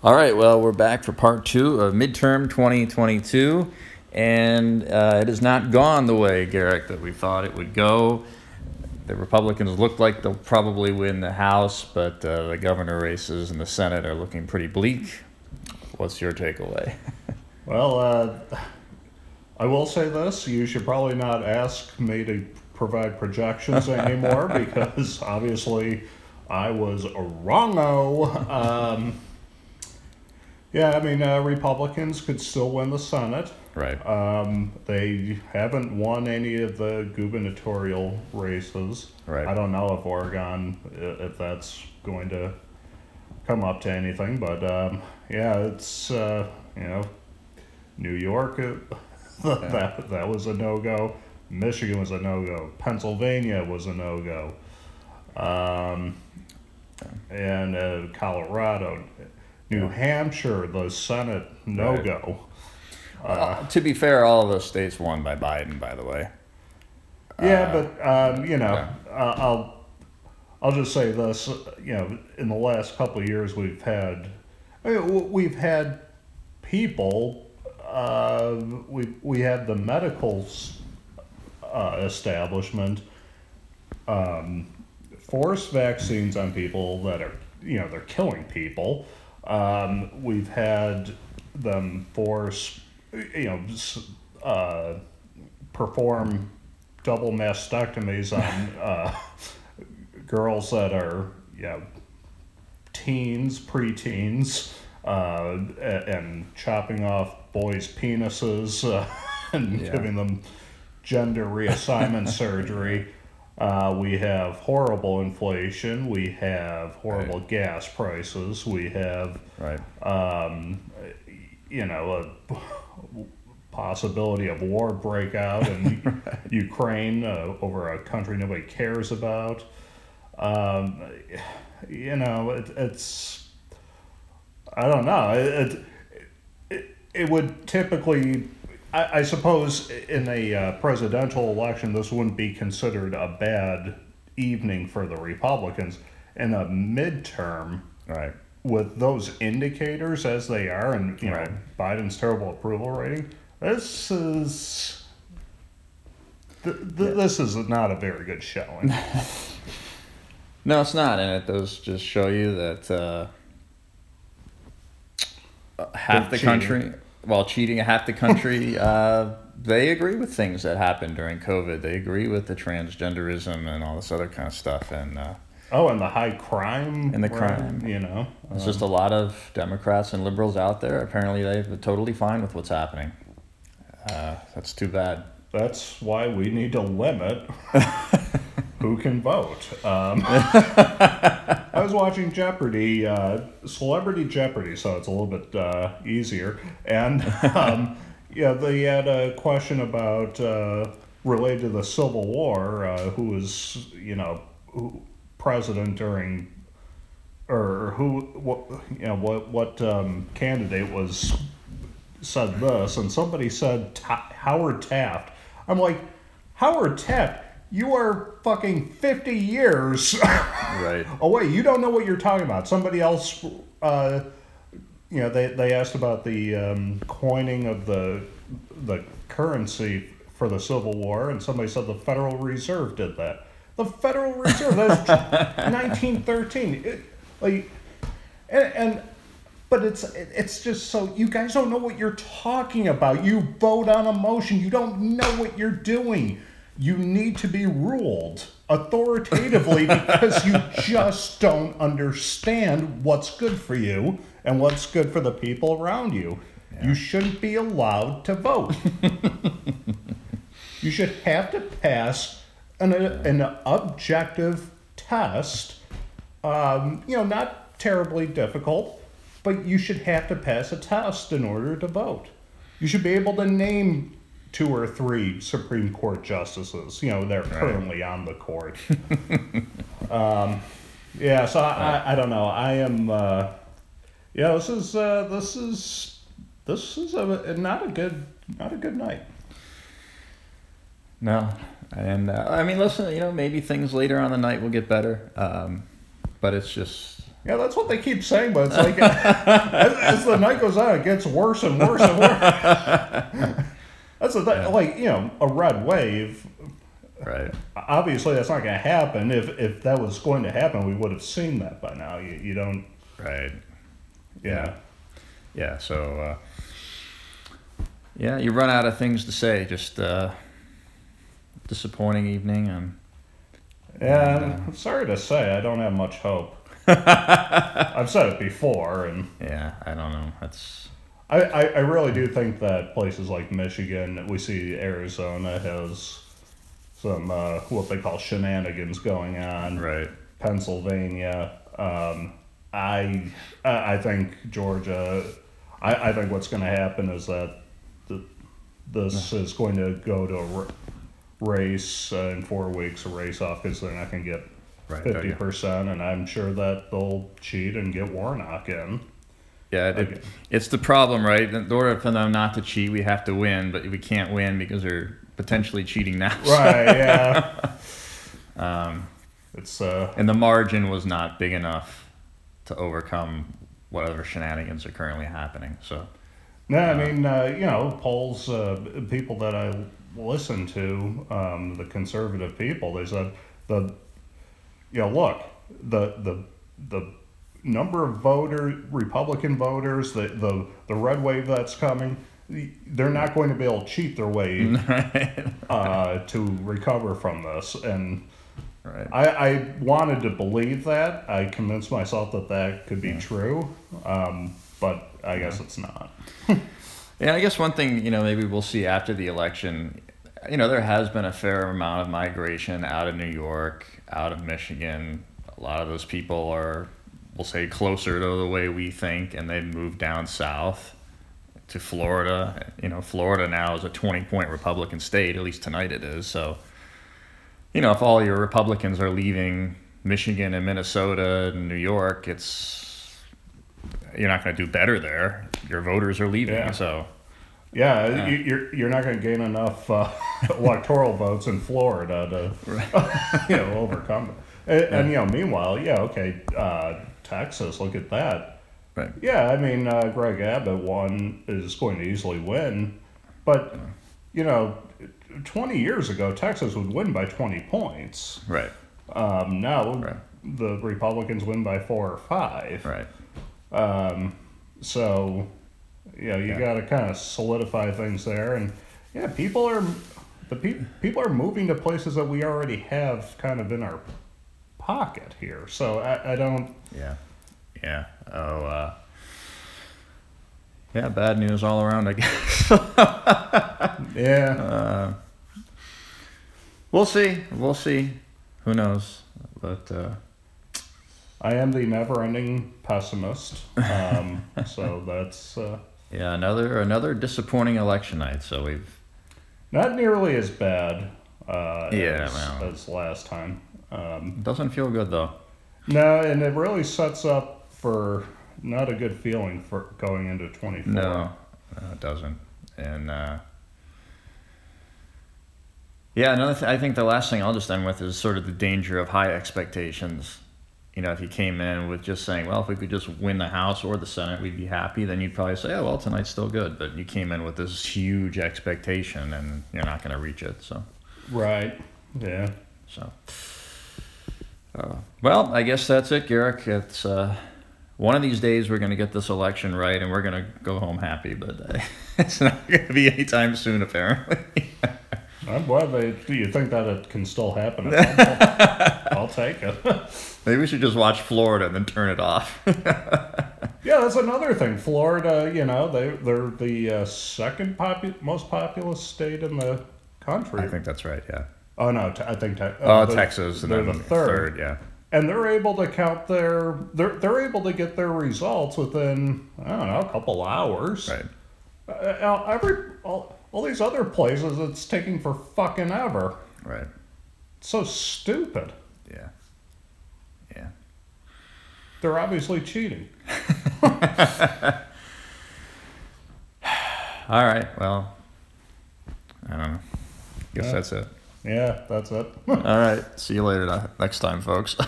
All right, well, we're back for part two of midterm 2022, and uh, it has not gone the way, Garrick, that we thought it would go. The Republicans look like they'll probably win the House, but uh, the governor races and the Senate are looking pretty bleak. What's your takeaway? Well, uh, I will say this: you should probably not ask me to provide projections anymore because obviously I was wrong. Um, yeah, I mean, uh, Republicans could still win the Senate. Right. Um, they haven't won any of the gubernatorial races. Right. I don't know if Oregon, if that's going to come up to anything, but um, yeah, it's uh, you know, New York, it, that that was a no go. Michigan was a no go. Pennsylvania was a no go. Um, and uh, Colorado, New Hampshire, the Senate no go. Uh, to be fair, all of those states won by Biden, by the way. Yeah, but um, you know, uh, I'll I'll just say this. You know, in the last couple of years, we've had I mean, we've had people. Uh, we we had the medical uh, establishment um, force vaccines on people that are you know they're killing people. Um, we've had them force you know uh, perform double mastectomies on uh, girls that are you know teens, preteens, uh, and chopping off boys' penises uh, and Yeah. giving them gender reassignment surgery. Uh, we have horrible inflation. We have horrible gas prices. We have Right. um, you know, a possibility of war breakout in Ukraine uh, over a country nobody cares about. Um, you know, it, it's I don't know. It, it, it would typically, I, I suppose, in a uh, presidential election, this wouldn't be considered a bad evening for the Republicans. In a midterm, Right. with those indicators as they are, and you know Biden's terrible approval rating, this is th- th- this is not a very good showing. No, it's not, and it does just show you that uh, uh, half They're the country, while cheating, half the country, uh, they agree with things that happened during COVID. They agree with the transgenderism and all this other kind of stuff, and uh, oh, and the high crime And the crime. you know. it's just a lot of Democrats and liberals out there. Apparently, they're totally fine with what's happening. Uh, that's too bad. That's why we need to limit who can vote. Um, I was watching Jeopardy, uh, Celebrity Jeopardy, so it's a little bit uh, easier. And um, yeah, they had a question about uh, related to the Civil War, uh, who was you know who, president during, or who what you know what what um, candidate was said this, and somebody said Ta- Howard Taft. I'm like, Howard Taft, you are fucking 50 years Right. away. You don't know what you're talking about. Somebody else, uh, you know, they, they asked about the um, coining of the the currency for the Civil War, and somebody said the Federal Reserve did that. The Federal Reserve, that's 1913. It, like, and, and but it's it's just so you guys don't know what you're talking about. You vote on a motion, you don't know what you're doing. You need to be ruled authoritatively because you just don't understand what's good for you and what's good for the people around you. You shouldn't be allowed to vote. you should have to pass an, an objective test um, you know, not terribly difficult, but you should have to pass a test in order to vote. You should be able to name two or three Supreme Court justices, you know, they're currently on the court. um, yeah, so I, I, I don't know. I am, uh, yeah, this is, uh, this is, this is a, not a good, not a good night. No, and uh, I mean, listen, you know, maybe things later on the night will get better, um, but it's just Yeah, that's what they keep saying, but it's like as, as the night goes on, it gets worse and worse and worse. that's the thing. Like you know, a red wave. Right. Obviously, that's not going to happen. If if that was going to happen, we would have seen that by now. You, you don't. Right. Yeah. Yeah. So. Uh, yeah, you run out of things to say. Just uh, disappointing evening and. Yeah, I'm sorry to say, I don't have much hope. I've said it before, and Yeah, I don't know. That's I, I, I really do think that places like Michigan, we see Arizona has some uh, what they call shenanigans going on. right. Pennsylvania, um, I I think Georgia. I, I think what's going to happen is that the, this is going to go to a r- race uh, in four weeks, a race off because they're not going to get Right. fifty percent, and I'm sure that they'll cheat and get Warnock in. Yeah, it, Okay. it's the problem, right? In order for them not to cheat, we have to win, but we can't win because they're potentially cheating now. Right? Yeah. Um, it's uh. and the margin was not big enough to overcome whatever shenanigans are currently happening. So, No, I mean, uh, you know, polls, uh, people that I listen to, um, the conservative people, they said the, you know, look, the the the number of voter Republican voters, the the the red wave that's coming, they're not going to be able to cheat their way uh, to recover from this, and. right. I, I wanted to believe that. I convinced myself that that could be true, um, but I guess it's not. Yeah, I guess one thing, you know, maybe we'll see after the election, you know, there has been a fair amount of migration out of New York, out of Michigan. A lot of those people are, we'll say, closer to the way we think, and they've moved down south to Florida. You know, Florida now is a 20 point Republican state, at least tonight it is. So, you know, if all your Republicans are leaving Michigan and Minnesota and New York, it's, you're not going to do better there. Your voters are leaving. Yeah. So, Yeah, You, you're you're not going to gain enough uh, electoral votes in Florida to you know overcome it. And, and you know, meanwhile, yeah, okay, uh, Texas, look at that. right. Yeah, I mean, uh, Greg Abbott won is going to easily win, but you know, twenty years ago, Texas would win by twenty points. Right. Um, now Right. the Republicans win by four or five. Right. Um, so, you know, you Yeah. got to kind of solidify things there, and yeah, people are the pe- people are moving to places that we already have kind of in our pocket here. So I, I don't. Yeah. Yeah. Oh, uh, yeah, bad news all around, I guess. Yeah, uh, we'll see. We'll see. Who knows? But, uh, I am the never-ending pessimist. Um, so that's uh, yeah, another another disappointing election night. So we've not nearly as bad. Uh, Yeah, as, well. as last time. Um, doesn't feel good though. no, and it really sets up for not a good feeling for going into 24. No, no, it doesn't. And uh, yeah, another. Th- I think the last thing I'll just end with is sort of the danger of high expectations. You know, if you came in with just saying, "Well, if we could just win the House or the Senate, we'd be happy," then you'd probably say, "Oh, well, tonight's still good." But you came in with this huge expectation, and you're not going to reach it. So, Right. Yeah. so. Uh, well, I guess that's it, Garrick. It's uh, one of these days we're going to get this election right, and we're going to go home happy. But uh, it's not going to be anytime soon, apparently. I'm glad they. Do you think that it can still happen? I'll, I'll take it. Maybe we should just watch Florida and then turn it off. yeah, that's another thing. Florida, you know, they they're the uh, second popu- most populous state in the country. I think that's right. Yeah. Oh no, I think te- uh, Oh, the- Texas, and they're the third. Yeah. and they're able to count their. They're they're able to get their results within I don't know a couple hours. Right. Uh, uh, every all, all these other places, it's taking for fucking ever. Right. It's so stupid. Yeah. Yeah. They're obviously cheating. All right. Well, I don't know. Guess Yeah. that's it. Yeah, that's it. All right. See you later next time, folks.